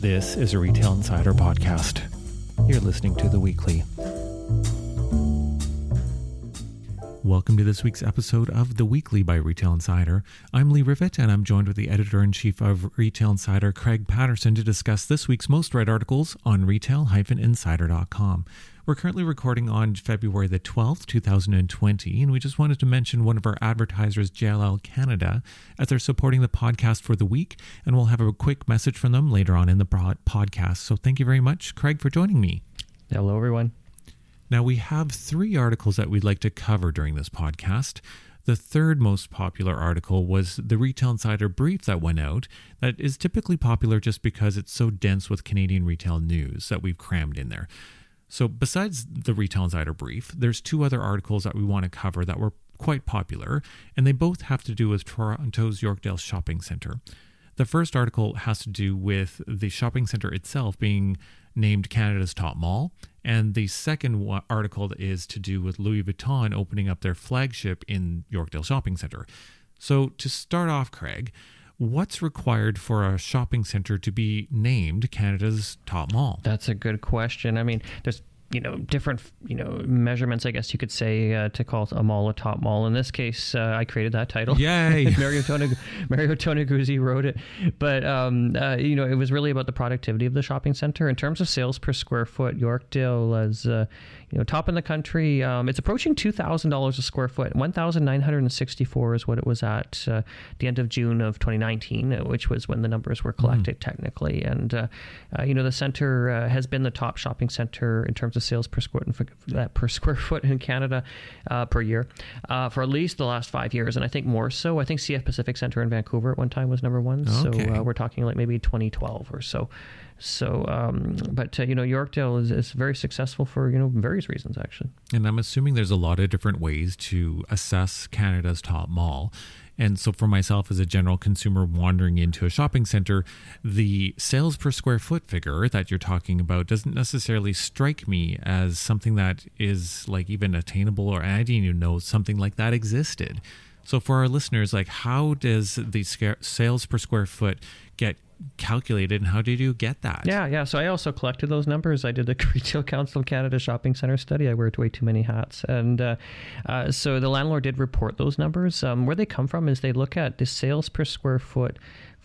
This is a Retail Insider podcast. You're listening to The Weekly. Welcome to this week's episode of The Weekly by Retail Insider. I'm Lee Rivett, and I'm joined with the editor in chief of Retail Insider, Craig Patterson, to discuss this week's most read articles on retail-insider.com. We're currently recording on February the 12th, 2020, and we just wanted to mention one of our advertisers, JLL Canada, as they're supporting the podcast for the week, and we'll have a quick message from them later on in the podcast. So thank you very much, Craig, for joining me. Hello, everyone. Now, we have three articles that we'd like to cover during this podcast. The third most popular article was the Retail Insider brief that went out, that is typically popular just because it's so dense with Canadian retail news that we've crammed in there. So, besides the Retail Insider brief, there's two other articles that we want to cover that were quite popular, and they both have to do with Toronto's Yorkdale Shopping Centre. The first article has to do with the shopping center itself being named Canada's top mall, and the second article is to do with Louis Vuitton opening up their flagship in Yorkdale Shopping Center. So, to start off, Craig, what's required for a shopping center to be named Canada's top mall? That's a good question. I mean, there's you know different you know measurements i guess you could say uh, to call a mall a top mall. In this case uh, i created that title. Yay. Mario Tonag- mario toneguzzi wrote it. But um, uh, you know it was really about the productivity of the shopping center. In terms of sales per square foot yorkdale as uh, you know top in the country um, it's approaching $2000 a square foot 1964 is what it was at uh, the end of june of 2019 uh, which was when the numbers were collected mm. technically and you know the center has been the top shopping center in terms of sales per square uh, per square foot in Canada uh, per year uh, for at least the last five years, and I think more so. I think CF Pacific Center in Vancouver at one time was number one. Okay. So uh, we're talking like maybe 2012 or so. So, um, but uh, you know, Yorkdale is, is very successful for you know various reasons actually. And I'm assuming there's a lot of different ways to assess Canada's top mall. And so, for myself as a general consumer wandering into a shopping center, the sales per square foot figure that you're talking about doesn't necessarily strike me as something that is like even attainable, or I didn't even know something like that existed. So, for our listeners, like, how does the sales per square foot get calculated and how did you get that? Yeah, yeah. So I also collected those numbers. I did the Retail Council of Canada Shopping Center study. I wear way too many hats. And uh, uh, so the landlord did report those numbers. Um, where they come from is they look at the sales per square foot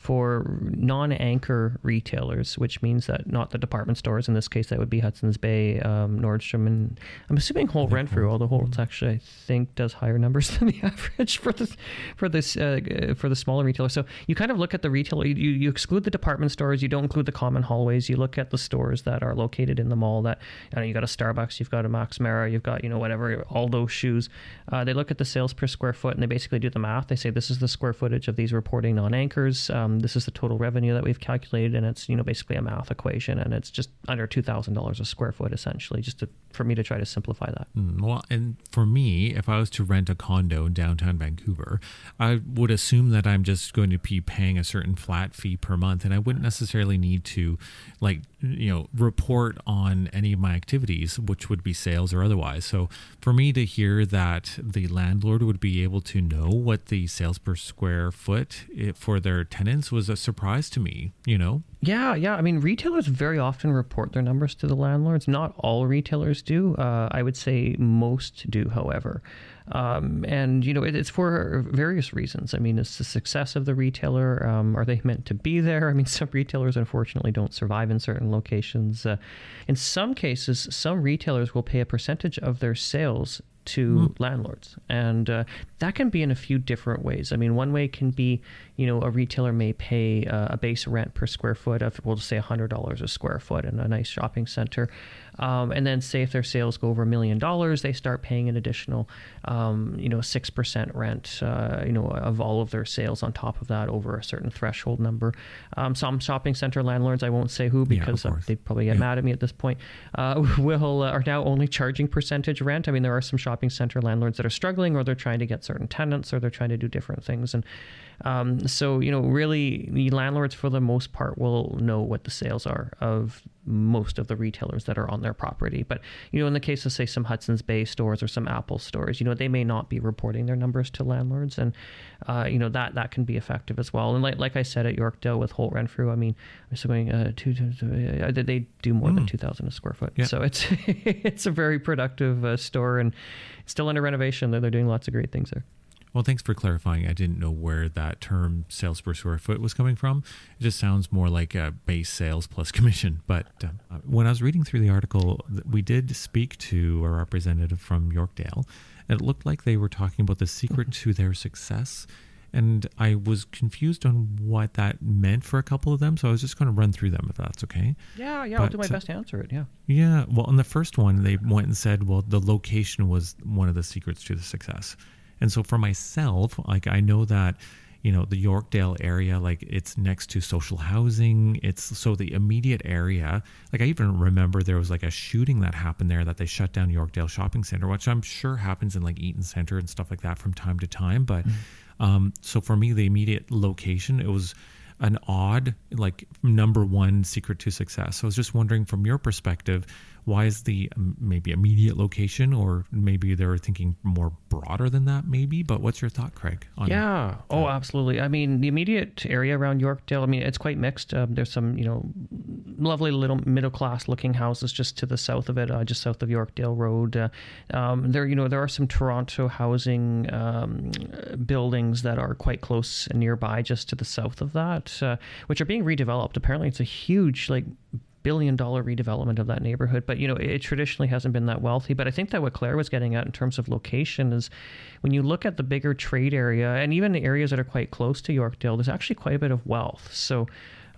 for non-anchor retailers, which means that not the department stores. In this case, that would be Hudson's Bay, um, Nordstrom, and I'm assuming Holt Renfrew. Although Holt's actually, I think, does higher numbers than the average for this for this uh, for the smaller retailer. So you kind of look at the retailer. You, you exclude the department stores. You don't include the common hallways. You look at the stores that are located in the mall. That you know, you got a Starbucks, you've got a Max Mara, you've got you know whatever all those shoes. Uh, they look at the sales per square foot and they basically do the math. They say this is the square footage of these reporting non-anchors. Um, this is the total revenue that we've calculated, and it's you know basically a math equation, and it's just under two thousand dollars a square foot essentially, just to, for me to try to simplify that. Mm, well, and for me, if I was to rent a condo in downtown Vancouver, I would assume that I'm just going to be paying a certain flat fee per month, and I wouldn't necessarily need to like you know report on any of my activities which would be sales or otherwise so for me to hear that the landlord would be able to know what the sales per square foot eh, for their tenants was a surprise to me you know yeah, yeah. I mean, retailers very often report their numbers to the landlords. Not all retailers do. Uh, I would say most do, however. Um, and you know it, it's for various reasons. I mean, it's the success of the retailer. Um, are they meant to be there? I mean, some retailers unfortunately don't survive in certain locations. Uh, in some cases, some retailers will pay a percentage of their sales to mm. landlords. And uh, that can be in a few different ways. I mean, one way can be, you know, a retailer may pay uh, a base rent per square foot of, we'll just say $100 a square foot in a nice shopping center. Um, and then say if their sales go over a million dollars, they start paying an additional, um, you know, 6% rent, uh, you know, of all of their sales on top of that over a certain threshold number. Um, some shopping center landlords, I won't say who because yeah, uh, they'd probably get yeah. mad at me at this point, uh, will, uh, are now only charging percentage rent. I mean, there are some shopping center landlords that are struggling or they're trying to get certain tenants or they're trying to do different things. And um, so, you know, really, the landlords for the most part will know what the sales are of most of the retailers that are on their property. But you know, in the case of say some Hudson's Bay stores or some Apple stores, you know, they may not be reporting their numbers to landlords, and uh, you know that that can be effective as well. And like like I said at Yorkdale with Holt Renfrew, I mean, I'm going uh, two, two, two uh, they do more mm. than two thousand a square foot, yeah. so it's it's a very productive uh, store and still under renovation. They're, they're doing lots of great things there. Well, thanks for clarifying. I didn't know where that term sales per square foot was coming from. It just sounds more like a base sales plus commission. But uh, when I was reading through the article, we did speak to a representative from Yorkdale, and it looked like they were talking about the secret to their success. And I was confused on what that meant for a couple of them. So I was just going to run through them if that's okay. Yeah, yeah, but, I'll do my best to answer it. Yeah. Yeah. Well, on the first one, they went and said, well, the location was one of the secrets to the success. And so for myself, like I know that you know the Yorkdale area like it's next to social housing. It's so the immediate area like I even remember there was like a shooting that happened there that they shut down Yorkdale shopping center which I'm sure happens in like Eaton Center and stuff like that from time to time. But mm-hmm. um so for me the immediate location it was an odd like number one secret to success. So I was just wondering from your perspective why is the um, maybe immediate location or maybe they're thinking more broader than that maybe? But what's your thought craig yeah. that? oh absolutely. I mean the immediate area around yorkdale i mean it's quite mixed. Um, there's some you know lovely little middle class looking houses just to the south of it uh, just south of yorkdale road. Uh, um, there you know there are some toronto housing um, buildings that are quite close and nearby just to the south of that uh, which are being redeveloped. Apparently it's a huge like billion dollar redevelopment of that neighborhood. But you know, it traditionally hasn't been that wealthy. But I think that what Claire was getting at in terms of location is when you look at the bigger trade area and even the areas that are quite close to Yorkdale, there's actually quite a bit of wealth. So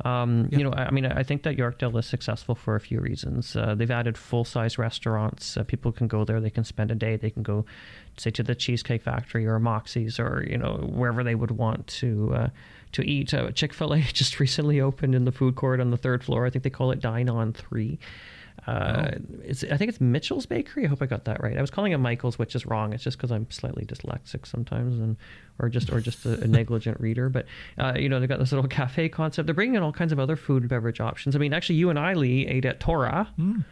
um, You know, I, I, mean, I think that Yorkdale is successful for a few reasons. Uh, they've added full size restaurants. Uh, people can go there. They can spend a day. They can go, say, to the Cheesecake Factory or Moxie's or you know wherever they would want to. Uh, to eat. Uh, Chick Fil A just recently opened in the food court on the third floor. I think they call it Dine on Three. Uh, it's, I think it's Mitchell's Bakery. I hope I got that right. I was calling it Michael's, which is wrong. It's just because I'm slightly dyslexic sometimes, and or just or just a, a negligent reader. But uh, you know, they've got this little cafe concept. They're bringing in all kinds of other food and beverage options. I mean, actually, you and I, Lee, ate at Tora. Mm.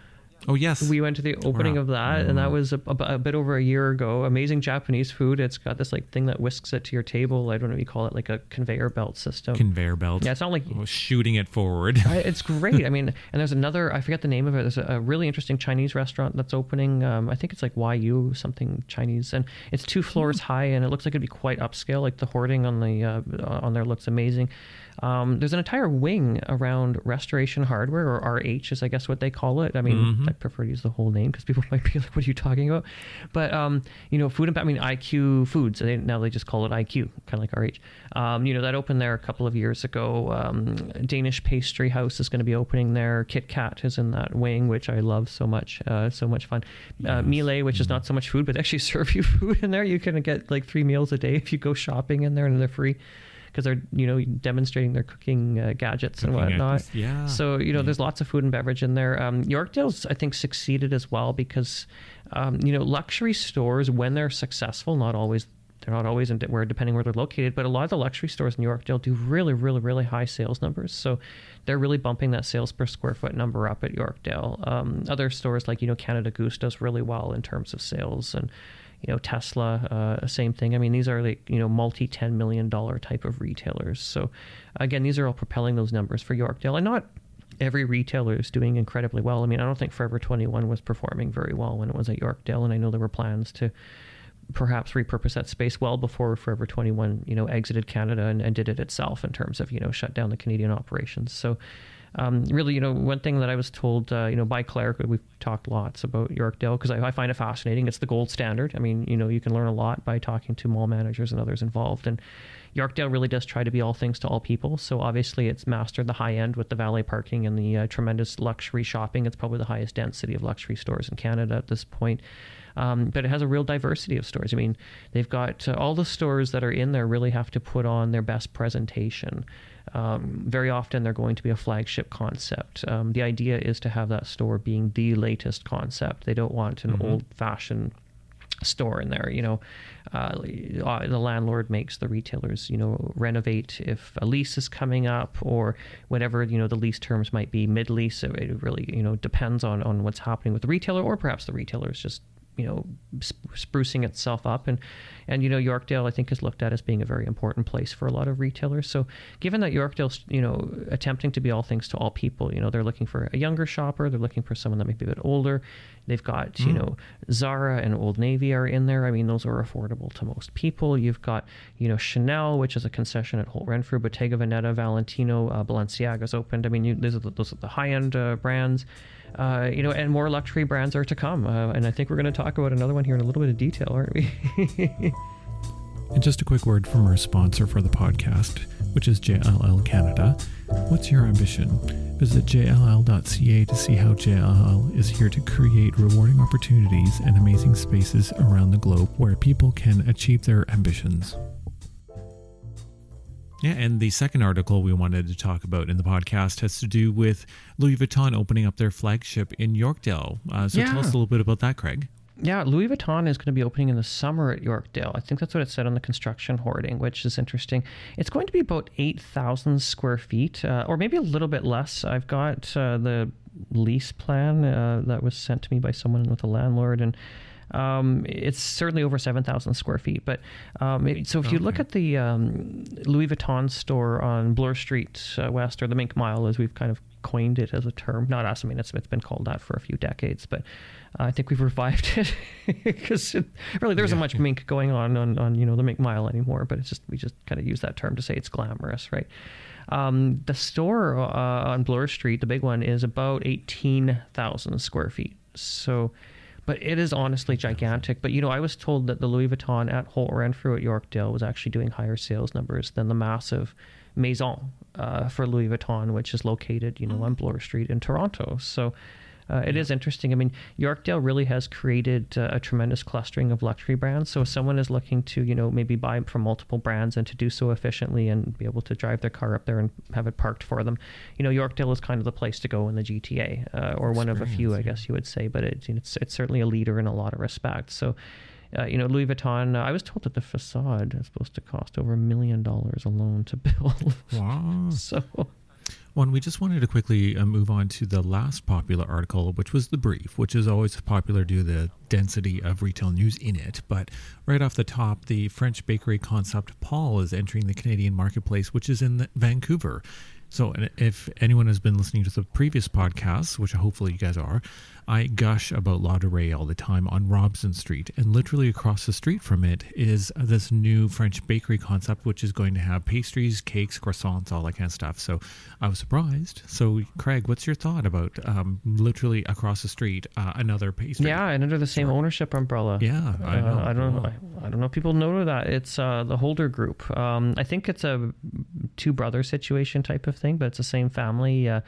Oh yes, we went to the opening of that, and that mm. was a, a, bit over a year ago. Amazing Japanese food. It's got this like thing that whisks it to your table. I don't know what you call it, like a conveyor belt system. Conveyor belt. Yeah, it's not like oh, shooting it forward. it's great. I mean, and there's another. I forget the name of it. There's a, a really interesting Chinese restaurant that's opening. Um, I think it's like YU something Chinese, and it's two floors mm. high, and it looks like it'd be quite upscale. Like the hoarding on the uh, on there looks amazing. Um, there's an entire wing around Restoration Hardware, or RH is I guess what they call it. I mean, mm-hmm. I prefer to use the whole name because people might be like, "What are you talking about?" But um, you know, food and I mean IQ Foods. They, now they just call it IQ, kind of like RH. Um, you know, that opened there a couple of years ago. Um, Danish Pastry House is going to be opening there. Kit Kat is in that wing, which I love so much. Uh, so much fun. Uh, which is not so much food, but they actually serve you food in there. You can get like three meals a day if you go shopping in there, and they're free because they're you know demonstrating their cooking uh, gadgets cooking and whatnot. yeah. So you know, there's lots of food and beverage in there. Um, Yorkdale's I think succeeded as well because um, you know luxury stores when they're successful, not always they're not always in where depending where they're located, but a lot of the luxury stores in Yorkdale do really, really, really high sales numbers. So they're really bumping that sales per square foot number up at Yorkdale. Um, other stores like you know Canada Goose does really well in terms of sales and you know Tesla, uh, same thing. I mean, these are like you know multi ten million dollar type of retailers. So again, these are all propelling those numbers for Yorkdale, and not every retailer is doing incredibly well. I mean, I don't think Forever 21 was performing very well when it was at Yorkdale, and I know there were plans to perhaps repurpose that space well before Forever 21, you know, exited Canada and, and did it itself in terms of, you know, shut down the Canadian operations. So um, really, you know, one thing that I was told, uh, you know, by Claire, we've talked lots about Yorkdale because I, I, find it fascinating. It's the gold standard. I mean, you know, you can learn a lot by talking to mall managers and others involved. And Yorkdale really does try to be all things to all people. So obviously, it's mastered the high end with the valet parking and the uh, tremendous luxury shopping. It's probably the highest density of luxury stores in Canada at this point. Um, but it has a real diversity of stores. I mean, they've got uh, all the stores that are in there really have to put on their best presentation. Um, very often they're going to be a flagship concept. Um, the idea is to have that store being the latest concept. They don't want an mm-hmm. old fashioned store in there. You know, uh, the landlord makes the retailers, you know, renovate if a lease is coming up or whatever, you know, the lease terms might be mid lease. It really, you know, depends on, on what's happening with the retailer or perhaps the retailer is just you know sprucing itself up. And and you know Yorkdale I think is looked at as being a very important place for a lot of retailers. So given that Yorkdale's you know attempting to be all things to all people you know they're looking for a younger shopper they're looking for someone that may be a bit older. They've got mm. you know Zara and Old Navy are in there. I mean those are affordable to most people. You've got you know Chanel which is a concession at Holt Renfrew Bottega Veneta Valentino uh, Balenciaga's opened. I mean you, those are the, those are the high end uh, brands uh, you know, and more luxury brands are to come. Uh, and I think we're going to talk about another one here in a little bit of detail, aren't we? and just a quick word from our sponsor for the podcast, which is JLL Canada. What's your ambition? Visit jll.ca to see how JLL is here to create rewarding opportunities and amazing spaces around the globe where people can achieve their ambitions. Yeah, and the second article we wanted to talk about in the podcast has to do with Louis Vuitton opening up their flagship in Yorkdale. Uh, so yeah. tell us a little bit about that, Craig. Yeah, Louis Vuitton is going to be opening in the summer at Yorkdale. I think that's what it said on the construction hoarding, which is interesting. It's going to be about 8,000 square feet, uh, or maybe a little bit less. I've got uh, the lease plan uh, that was sent to me by someone with a landlord, and um, it's certainly over 7,000 square feet. But um, so if you look at the um, Louis Vuitton store on Bloor Street uh, West, or the Mink Mile, as we've kind of coined it as a term, not us, I mean, it's, it's been called that for a few decades, but uh, I think we've revived it because really there isn't yeah. much mink going on, on on you know the Mink Mile anymore. But it's just we just kind of use that term to say it's glamorous, right? Um, the store uh, on Bloor Street, the big one, is about eighteen thousand square feet. So but it is honestly gigantic. But you know, I was told that the Louis Vuitton at Holt Renfrew at Yorkdale was actually doing higher sales numbers than the massive Maison uh, for Louis Vuitton, which is located, you know, on. Bloor Street in Toronto. So uh, it is interesting. I mean, Yorkdale really has created uh, a tremendous clustering of luxury brands. So if someone is looking to, you know, maybe buy from multiple brands and to do so efficiently and be able to drive their car up there and have it parked for them, you know, Yorkdale is kind of the place to go in the GTA, uh, or one of a few, I guess you would say. But it, it's it's certainly a leader in a lot of respects. So. Uh, you know, Louis Vuitton. Uh, I was told that the facade is supposed to cost over a million dollars alone to build. Wow! so one, we just wanted to quickly uh, move on to the last popular article, which was the brief, which is always popular due to the density of retail news in it. But right off the top, the French bakery concept Paul is entering the Canadian marketplace, which is in Vancouver. So, if anyone has been listening to the previous podcasts, which hopefully you guys are, I gush about Ladurée all the time on Robson Street, and literally across the street from it is this new French bakery concept, which is going to have pastries, cakes, croissants, all that kind of stuff. So I was surprised. So, Craig, what's your thought about um, literally across the street uh, another pastry? Yeah, and under the same sure. ownership umbrella. Yeah, I know. Uh, I don't know. I, I, don't know if people know that it's uh, the Holder Group. Um, I think it's a two brother situation type of thing, but it's the same family. Uh,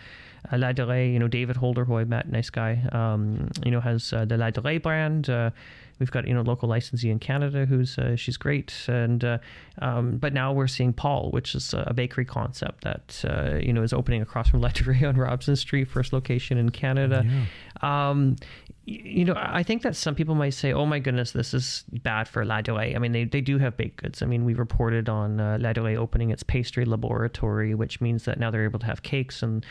Ladurée, you know, David Holder, who I met, nice guy, um, you know, has uh, the Ladurée brand. Uh, we've got, you know, local licensee in Canada who's, uh, she's great. And, uh, um, but now we're seeing Paul, which is a bakery concept that, uh, you know, is opening across from Ladurée on Robson Street, first location in Canada. Yeah. Um, you know, I think that some people might say, "Oh my goodness, this is bad for Ladurée." I mean, they, they do have baked goods. I mean, we reported on uh, Ladurée opening its pastry laboratory, which means that now they're able to have cakes and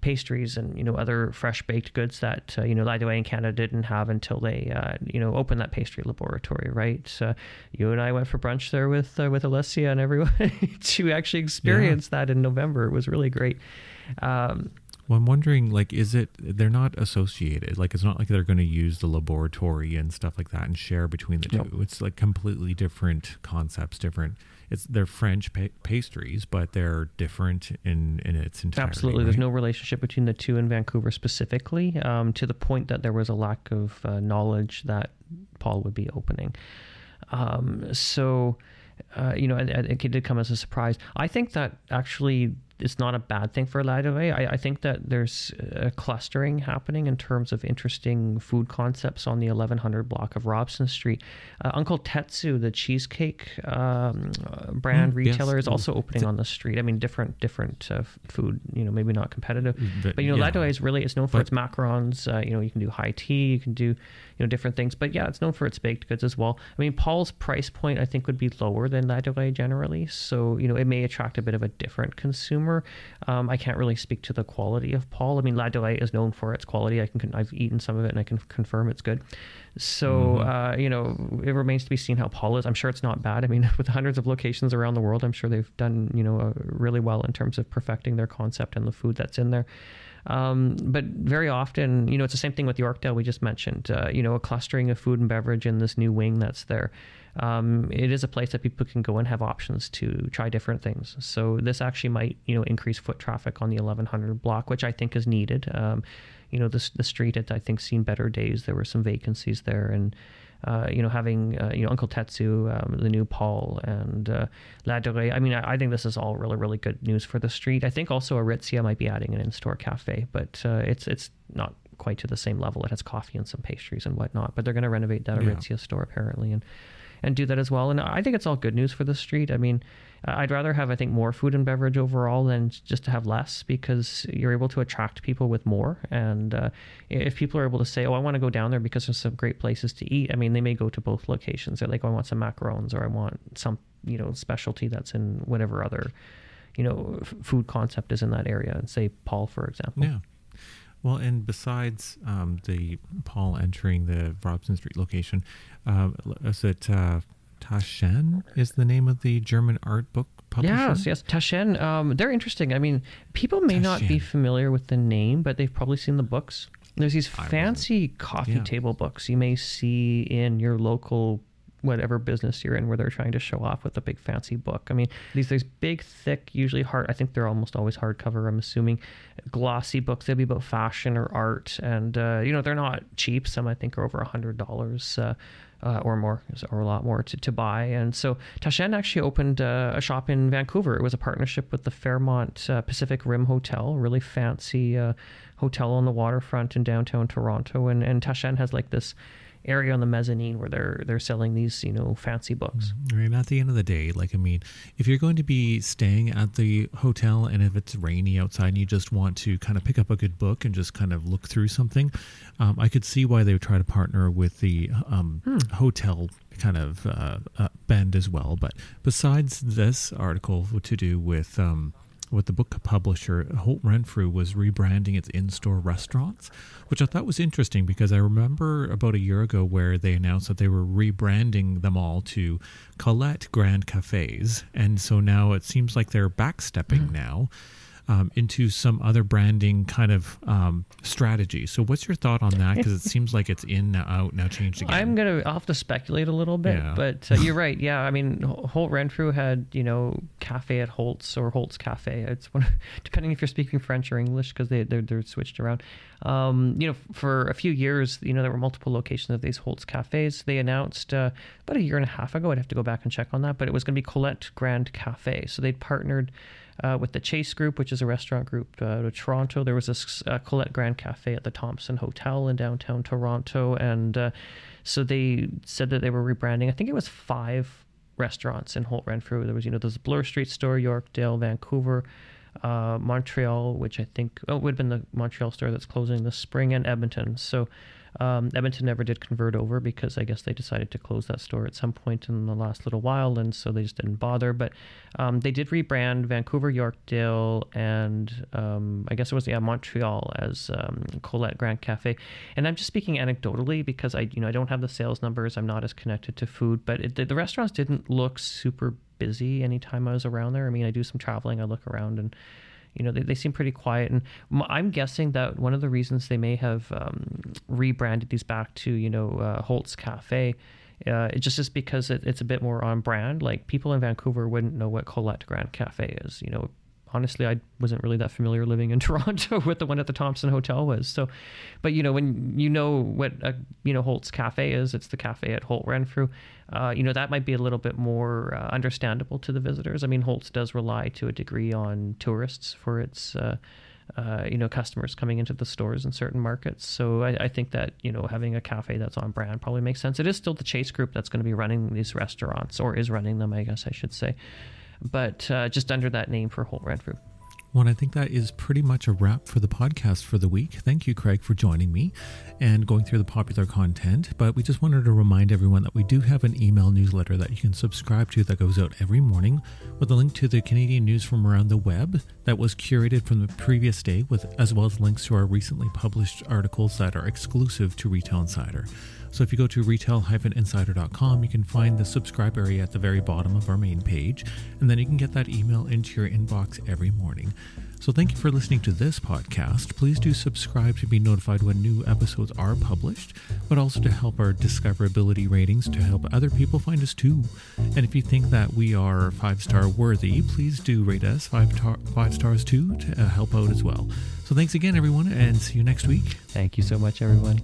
pastries and you know other fresh baked goods that uh, you know by the way in Canada didn't have until they uh, you know opened that pastry laboratory. Right? Uh, you and I went for brunch there with uh, with Alessia and everyone to actually experience yeah. that in November. It was really great. Um, well, I'm wondering, like, is it they're not associated? Like, it's not like they're going to use the laboratory and stuff like that and share between the two. It's like completely different concepts, different it's they're French pa- pastries, but they're different in in its entirety. Absolutely, right? there's no relationship between the two in Vancouver specifically, um, to the point that there was a lack of uh, knowledge that Paul would be opening. Um, so, uh, you know, it, it did come as a surprise. I think that actually it's not a bad thing for Ladurée. I, I think that there's a clustering happening in terms of interesting food concepts on the 1100 block of Robson Street. Uh, Uncle Tetsu, the cheesecake um, brand mm, retailer, yes. is also opening on the street. I mean, different different uh, food. You know, maybe not competitive, but, but you know, yeah. Is really it's known for but, its macarons. Uh, you know, you can do high tea, you can do you know different things. But yeah, it's known for its baked goods as well. I mean, Paul's price point I think would be lower than Ladurée generally, so you know it may attract a bit of a different consumer. Um, I can't really speak to the quality of Paul. I mean, Ladurée is known for its quality. I can I've eaten some of it and I can confirm it's good. So mm-hmm. uh, you know, it remains to be seen how Paul is. I'm sure it's not bad. I mean, with hundreds of locations around the world, I'm sure they've done you know uh, really well in terms of perfecting their concept and the food that's in there. Um, but very often, you know, it's the same thing with Yorkdale we just mentioned. Uh, you know, a clustering of food and beverage in this new wing that's there um, it is a place that people can go and have options to try different things. So this actually might, you know, increase foot traffic on the 1100 block, which I think is needed. Um, you know, the the street had I think seen better days. There were some vacancies there, and uh, you know, having uh, you know Uncle Tetsu, um, the new Paul, and uh, Ladurée. I mean, I, I, think this is all really really good news for the street. I think also Aritzia might be adding an in-store cafe, but uh, it's it's not quite to the same level. It has coffee and some pastries and whatnot, but they're going to renovate that Aritzia yeah. store apparently, and and do that as well. And I think it's all good news for the street. I mean, I'd rather have I think more food and beverage overall than just to have less because you're able to attract people with more. And uh, if people are able to say, "Oh, I want to go down there because there's some great places to eat," I mean, they may go to both locations. They're like, oh, "I want some macarons," or "I want some you know specialty that's in whatever other." you know, f- food concept is in that area, and say Paul, for example. Yeah. Well, and besides um, the Paul entering the Robson Street location, uh, is it uh, Taschen is the name of the German art book publisher? Yes, yes. Taschen, um, they're interesting. I mean, people may Taschen. not be familiar with the name, but they've probably seen the books. There's these fancy coffee yeah. table books you may see in your local whatever business you're in where they're trying to show off with a big fancy book. I mean, these these big, thick, usually hard. I think they're almost always hardcover. I'm assuming glossy books. They'll be about fashion or art, and uh, you know they're not cheap. Some I think are over a hundred dollars. Uh, uh, or more, or a lot more to, to buy. And so Taschen actually opened uh, a shop in Vancouver. It was a partnership with the Fairmont uh, Pacific Rim Hotel, really fancy uh, hotel on the waterfront in downtown Toronto. And, and Taschen has like this area on the mezzanine where they're they're selling these you know fancy books. Right. And at the end of the day, like I mean, if you're going to be staying at the hotel and if it's rainy outside and you just want to kind of pick up a good book and just kind of look through something, um, I could see why they would try to partner with the um, hmm. hotel kind of uh, uh, bend as well. But besides this article to do with um, with the book publisher, Holt Renfrew was rebranding its in store restaurants, which I thought was interesting because I remember about a year ago where they announced that they were rebranding them all to Colette Grand Cafes. And so now it seems like they're backstepping mm. now um, into some other branding kind of um, strategy. So, what's your thought on that? Because it seems like it's in now out now changed again. I'm gonna I'll have to speculate a little bit, yeah. but uh, you're right. Yeah, I mean Holt Renfrew had you know cafe at Holt's or Holt's Cafe. It's one depending if you're speaking French or English because they they're, they're switched around. Um, you know, for a few years, you know, there were multiple locations of these Holt's cafes. They announced uh, about a year and a half ago. I'd have to go back and check on that, but it was going to be Colette Grand Cafe. So they'd partnered uh, with the Chase Group, which is a restaurant group uh, to Toronto. There was this uh, Colette Grand Cafe at the Thompson Hotel in downtown Toronto, and uh, so they said that they were rebranding. I think it was five restaurants in Holt Renfrew. There was, you know, there's Bloor Street store, Yorkdale, Vancouver. Uh, Montreal, which I think oh, it would have been the Montreal store that's closing this spring, and Edmonton. So um, Edmonton never did convert over because I guess they decided to close that store at some point in the last little while, and so they just didn't bother. But um, they did rebrand Vancouver, Yorkdale, and um, I guess it was yeah Montreal as um, Colette Grand Cafe. And I'm just speaking anecdotally because I you know I don't have the sales numbers. I'm not as connected to food, but it, the, the restaurants didn't look super busy anytime I was around there. I mean, I do some traveling. I look around and you know, they, they seem pretty quiet. And I'm guessing that one of the reasons they may have um, rebranded these back to, you know, uh, Holt's Cafe. Uh, it just is because it, it's a bit more on brand. Like people in Vancouver wouldn't know what Colette Grand Cafe is. You know, honestly, I wasn't really that familiar living in Toronto with the one at the Thompson Hotel was. So, but you know, when you know what a, you know Holt's Cafe is, it's the cafe at Holt Renfrew. Uh, you know, that might be a little bit more uh, understandable to the visitors. I mean, Holt's does rely to a degree on tourists for its. Uh, uh, you know, customers coming into the stores in certain markets. So I, I, think that you know having a cafe that's on brand probably makes sense. It is still the Chase Group that's going to be running these restaurants, or is running them, I guess I should say but uh, just under that name for Holt Renfrew. Well, I think that is pretty much a wrap for the podcast for the week. Thank you, Craig, for joining me and going through the popular content. But we just wanted to remind everyone that we do have an email newsletter that you can subscribe to that goes out every morning with a link to the Canadian news from around the web that was curated from the previous day, with as well as links to our recently published articles that are exclusive to Retail Insider. So if you go to retail-insider.com, you can find the subscribe area at the very bottom of our main page, and then you can get that email into your inbox every morning. So thank you for listening to this podcast. Please do subscribe to be notified when new episodes are published, but also to help our discoverability ratings to help other people find us too. And if you think that we are five star worthy, please do rate us five, tar- five stars too to uh, help out as well. So thanks again, everyone, and see you next week. Thank you so much, everyone.